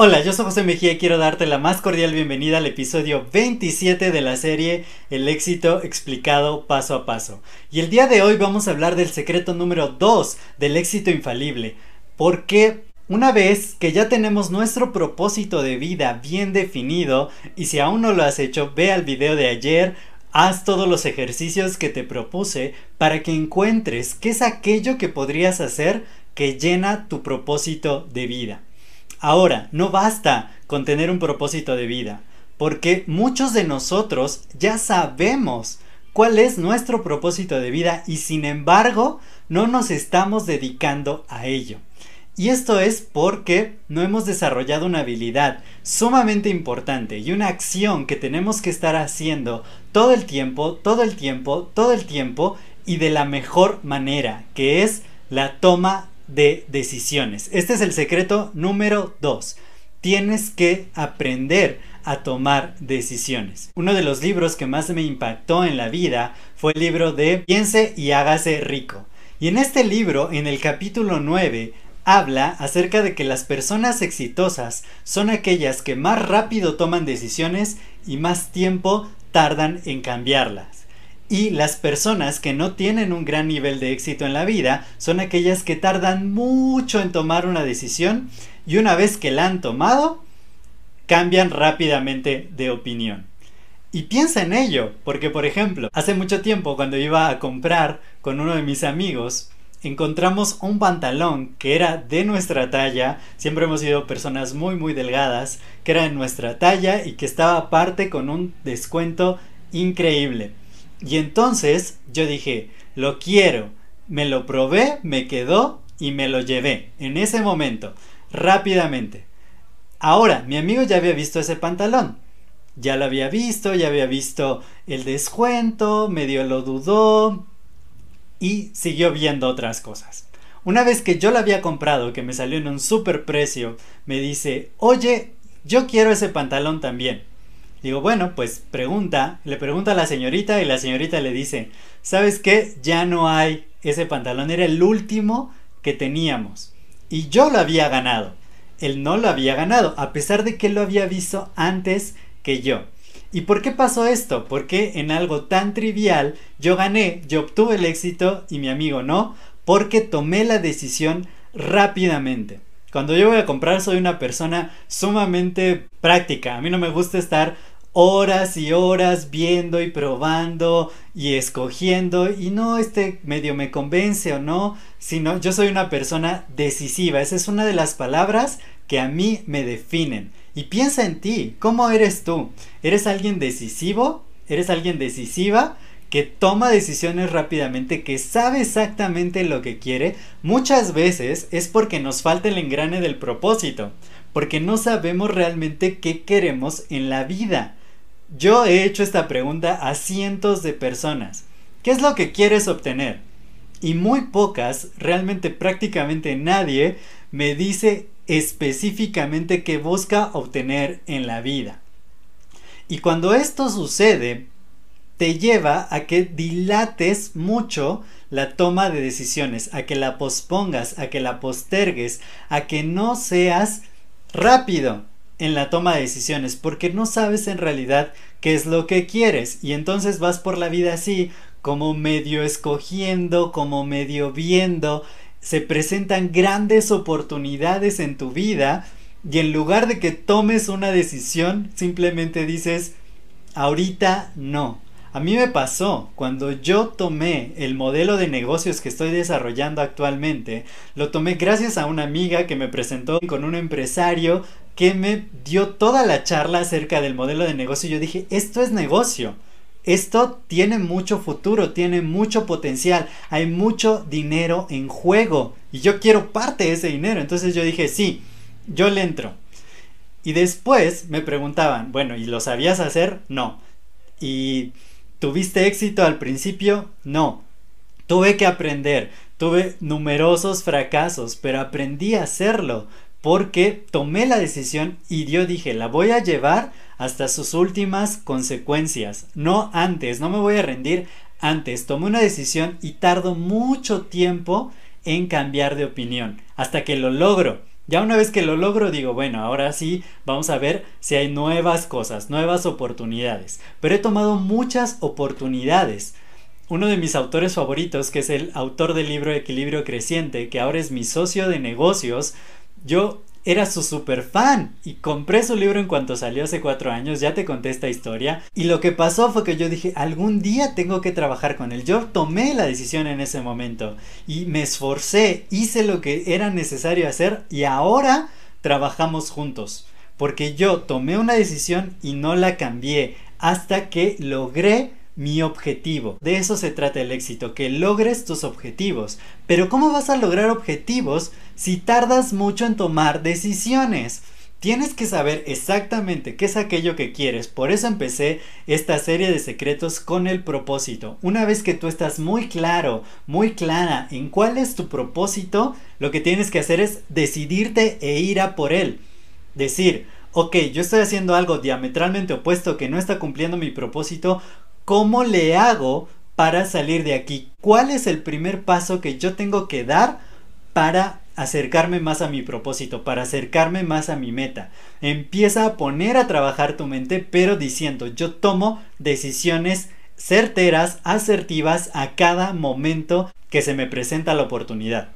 Hola, yo soy José Mejía y quiero darte la más cordial bienvenida al episodio 27 de la serie El éxito explicado paso a paso. Y el día de hoy vamos a hablar del secreto número 2 del éxito infalible. Porque una vez que ya tenemos nuestro propósito de vida bien definido, y si aún no lo has hecho, ve al video de ayer Haz todos los ejercicios que te propuse para que encuentres qué es aquello que podrías hacer que llena tu propósito de vida. Ahora, no basta con tener un propósito de vida, porque muchos de nosotros ya sabemos cuál es nuestro propósito de vida y sin embargo no nos estamos dedicando a ello. Y esto es porque no hemos desarrollado una habilidad sumamente importante y una acción que tenemos que estar haciendo todo el tiempo, todo el tiempo, todo el tiempo y de la mejor manera, que es la toma de decisiones. Este es el secreto número 2. Tienes que aprender a tomar decisiones. Uno de los libros que más me impactó en la vida fue el libro de Piense y hágase rico. Y en este libro, en el capítulo 9, habla acerca de que las personas exitosas son aquellas que más rápido toman decisiones y más tiempo tardan en cambiarlas. Y las personas que no tienen un gran nivel de éxito en la vida son aquellas que tardan mucho en tomar una decisión y una vez que la han tomado, cambian rápidamente de opinión. Y piensa en ello, porque por ejemplo, hace mucho tiempo cuando iba a comprar con uno de mis amigos, encontramos un pantalón que era de nuestra talla, siempre hemos sido personas muy muy delgadas, que era de nuestra talla y que estaba aparte con un descuento increíble. Y entonces yo dije, lo quiero, me lo probé, me quedó y me lo llevé en ese momento, rápidamente. Ahora, mi amigo ya había visto ese pantalón. Ya lo había visto, ya había visto el descuento, medio lo dudó, y siguió viendo otras cosas. Una vez que yo la había comprado, que me salió en un super precio, me dice, oye, yo quiero ese pantalón también. Digo, bueno, pues pregunta, le pregunta a la señorita y la señorita le dice, ¿sabes qué? Ya no hay ese pantalón, era el último que teníamos. Y yo lo había ganado. Él no lo había ganado, a pesar de que lo había visto antes que yo. ¿Y por qué pasó esto? Porque en algo tan trivial yo gané, yo obtuve el éxito y mi amigo no, porque tomé la decisión rápidamente. Cuando yo voy a comprar soy una persona sumamente práctica. A mí no me gusta estar horas y horas viendo y probando y escogiendo y no este medio me convence o no, sino yo soy una persona decisiva. Esa es una de las palabras que a mí me definen. Y piensa en ti, ¿cómo eres tú? ¿Eres alguien decisivo? ¿Eres alguien decisiva? que toma decisiones rápidamente, que sabe exactamente lo que quiere, muchas veces es porque nos falta el engrane del propósito, porque no sabemos realmente qué queremos en la vida. Yo he hecho esta pregunta a cientos de personas. ¿Qué es lo que quieres obtener? Y muy pocas, realmente prácticamente nadie, me dice específicamente qué busca obtener en la vida. Y cuando esto sucede, te lleva a que dilates mucho la toma de decisiones, a que la pospongas, a que la postergues, a que no seas rápido en la toma de decisiones, porque no sabes en realidad qué es lo que quieres y entonces vas por la vida así, como medio escogiendo, como medio viendo se presentan grandes oportunidades en tu vida y en lugar de que tomes una decisión, simplemente dices, ahorita no. A mí me pasó, cuando yo tomé el modelo de negocios que estoy desarrollando actualmente, lo tomé gracias a una amiga que me presentó con un empresario que me dio toda la charla acerca del modelo de negocio y yo dije, esto es negocio. esto tiene mucho futuro, tiene mucho potencial, hay mucho dinero en juego y yo quiero parte de ese dinero. Entonces yo dije, sí, yo le entro. Y después me preguntaban, bueno, ¿y lo sabías hacer? No. ¿Y tuviste éxito al principio? No. Tuve que aprender, tuve numerosos fracasos, pero aprendí a hacerlo porque tomé la decisión y yo dije, la voy a llevar hasta sus últimas consecuencias, no antes, no me voy a rendir antes. Tomé una decisión y tardo mucho tiempo en cambiar de opinión, hasta que lo logro. Ya una vez que lo logro digo, bueno, ahora sí vamos a ver si hay nuevas cosas, nuevas oportunidades. Pero he tomado muchas oportunidades. Uno de mis autores favoritos, que es el autor del libro Equilibrio Creciente, que ahora es mi socio de negocios, yo era su super fan y compré su libro en cuanto salió hace cuatro años, ya te conté esta historia. Y lo que pasó fue que yo dije, algún día tengo que trabajar con él. Yo tomé la decisión en ese momento y me esforcé, hice lo que era necesario hacer y ahora trabajamos juntos. Porque yo tomé una decisión y no la cambié hasta que logré mi objetivo. De eso se trata el éxito, que logres tus objetivos. Pero ¿cómo vas a lograr objetivos si tardas mucho en tomar decisiones? Tienes que saber exactamente qué es aquello que quieres. Por eso empecé esta serie de secretos con el propósito. Una vez que tú estás muy claro, muy clara en cuál es tu propósito, lo que tienes que hacer es decidirte e ir a por él. Decir, ok, yo estoy haciendo algo diametralmente opuesto que no está cumpliendo mi propósito, ¿Cómo le hago para salir de aquí? ¿Cuál es el primer paso que yo tengo que dar para acercarme más a mi propósito, para acercarme más a mi meta? Empieza a poner a trabajar tu mente, pero diciendo, yo tomo decisiones certeras, asertivas a cada momento que se me presenta la oportunidad.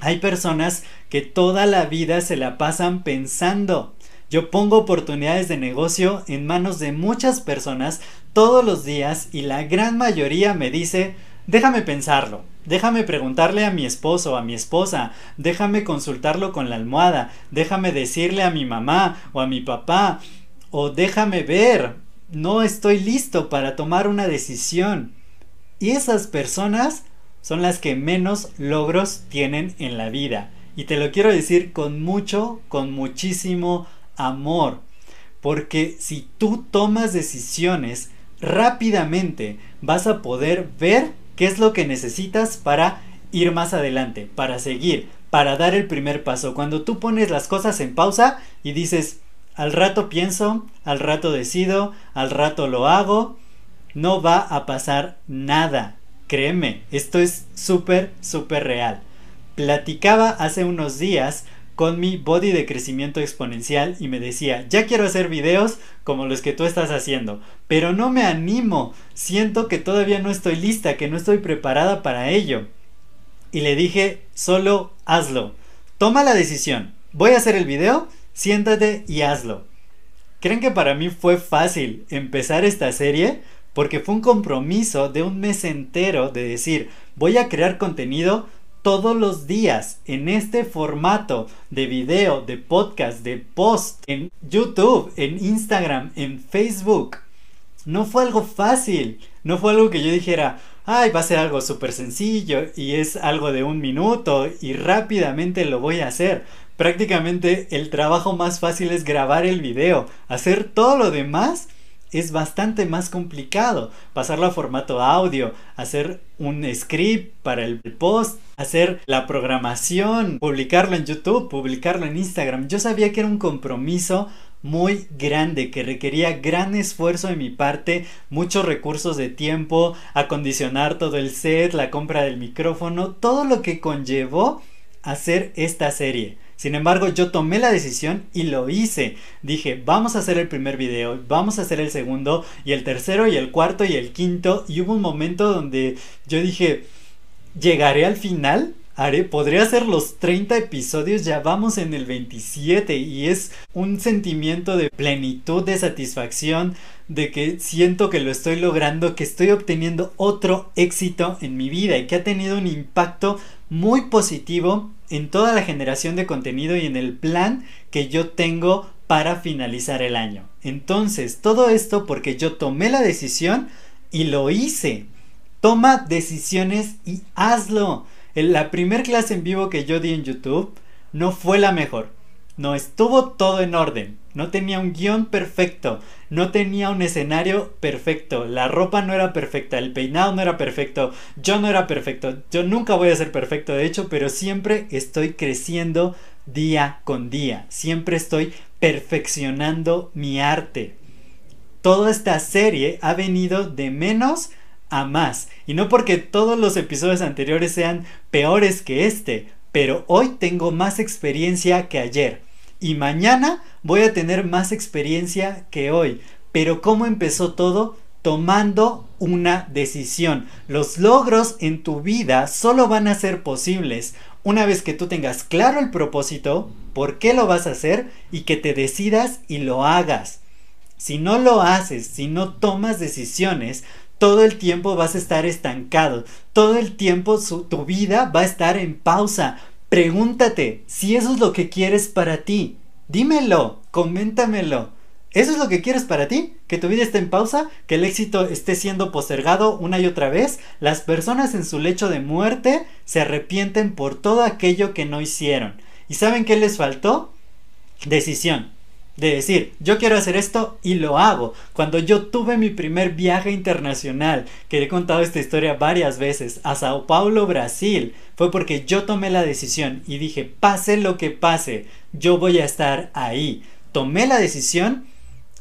Hay personas que toda la vida se la pasan pensando. Yo pongo oportunidades de negocio en manos de muchas personas todos los días y la gran mayoría me dice, déjame pensarlo, déjame preguntarle a mi esposo a mi esposa, déjame consultarlo con la almohada, déjame decirle a mi mamá o a mi papá, o déjame ver, no estoy listo para tomar una decisión. Y esas personas son las que menos logros tienen en la vida. Y te lo quiero decir con mucho, con muchísimo amor. Porque si tú tomas decisiones rápidamente vas a poder ver qué es lo que necesitas para ir más adelante, para seguir, para dar el primer paso. Cuando tú pones las cosas en pausa y dices, al rato pienso, al rato decido, al rato lo hago, no va a pasar nada. Créeme, esto es súper, súper real. Platicaba hace unos días con mi body de crecimiento exponencial y me decía, ya quiero hacer videos como los que tú estás haciendo, pero no me animo, siento que todavía no estoy lista, que no estoy preparada para ello. Y le dije, solo hazlo, toma la decisión, voy a hacer el video, siéntate y hazlo. ¿Creen que para mí fue fácil empezar esta serie? Porque fue un compromiso de un mes entero de decir, voy a crear contenido todos los días en este formato de video, de podcast, de post en YouTube, en Instagram, en Facebook. No fue algo fácil, no fue algo que yo dijera, ay, va a ser algo súper sencillo y es algo de un minuto y rápidamente lo voy a hacer. Prácticamente el trabajo más fácil es grabar el video, hacer todo lo demás es bastante más complicado. Pasarlo a formato audio, hacer un script para el post, hacer la programación, publicarlo en YouTube, publicarlo en Instagram. Yo sabía que era un compromiso muy grande que requería gran esfuerzo de mi parte, muchos recursos de tiempo, acondicionar todo el set, la compra del micrófono, todo lo que conllevó hacer esta serie. Sin embargo, yo tomé la decisión y lo hice. Dije, vamos a hacer el primer video, vamos a hacer el segundo y el tercero y el cuarto y el quinto. Y hubo un momento donde yo dije, ¿llegaré al final? Haré, podría hacer los 30 episodios, ya vamos en el 27 y es un sentimiento de plenitud, de satisfacción, de que siento que lo estoy logrando, que estoy obteniendo otro éxito en mi vida y que ha tenido un impacto muy positivo en toda la generación de contenido y en el plan que yo tengo para finalizar el año. Entonces, todo esto porque yo tomé la decisión y lo hice. Toma decisiones y hazlo. En la primer clase en vivo que yo di en YouTube no fue la mejor. No estuvo todo en orden. No tenía un guion perfecto. No tenía un escenario perfecto. La ropa no era perfecta. El peinado no era perfecto. Yo no era perfecto. Yo nunca voy a ser perfecto, de hecho, pero siempre estoy creciendo día con día. Siempre estoy perfeccionando mi arte. Toda esta serie ha venido de menos a más. Y no porque todos los episodios anteriores sean peores que este, pero hoy tengo más experiencia que ayer. Y mañana voy a tener más experiencia que hoy. Pero ¿cómo empezó todo? Tomando una decisión. Los logros en tu vida solo van a ser posibles una vez que tú tengas claro el propósito, por qué lo vas a hacer y que te decidas y lo hagas. Si no lo haces, si no tomas decisiones, todo el tiempo vas a estar estancado, todo el tiempo tu vida va a estar en pausa. Pregúntate si eso es lo que quieres para ti. Dímelo, coméntamelo. ¿Eso es lo que quieres para ti? ¿Que tu vida esté en pausa? ¿Que el éxito esté siendo postergado una y otra vez? Las personas en su lecho de muerte se arrepienten por todo aquello que no hicieron. ¿Y saben qué les faltó? Decisión de decir, yo quiero hacer esto y lo hago. Cuando yo tuve mi primer viaje internacional, que he contado esta historia varias veces, a Sao Paulo, Brasil, fue porque yo tomé la decisión y dije, pase lo que pase, yo voy a estar ahí. Tomé la decisión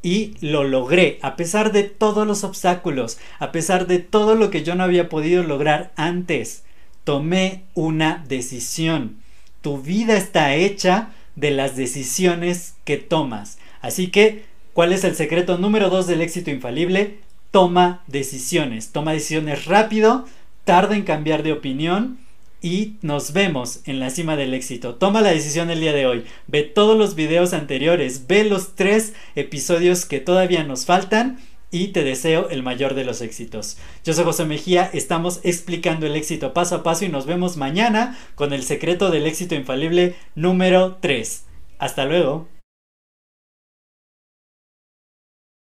y lo logré, a pesar de todos los obstáculos, a pesar de todo lo que yo no había podido lograr antes. Tomé una decisión. Tu vida está hecha de las decisiones que tomas. Así que, ¿cuál es el secreto número 2 del éxito infalible? Toma decisiones. Toma decisiones rápido, tarda en cambiar de opinión y nos vemos en la cima del éxito. Toma la decisión el día de hoy. Ve todos los videos anteriores, ve los tres episodios que todavía nos faltan y te deseo el mayor de los éxitos. Yo soy José Mejía, estamos explicando el éxito paso a paso y nos vemos mañana con el secreto del éxito infalible número 3. Hasta luego.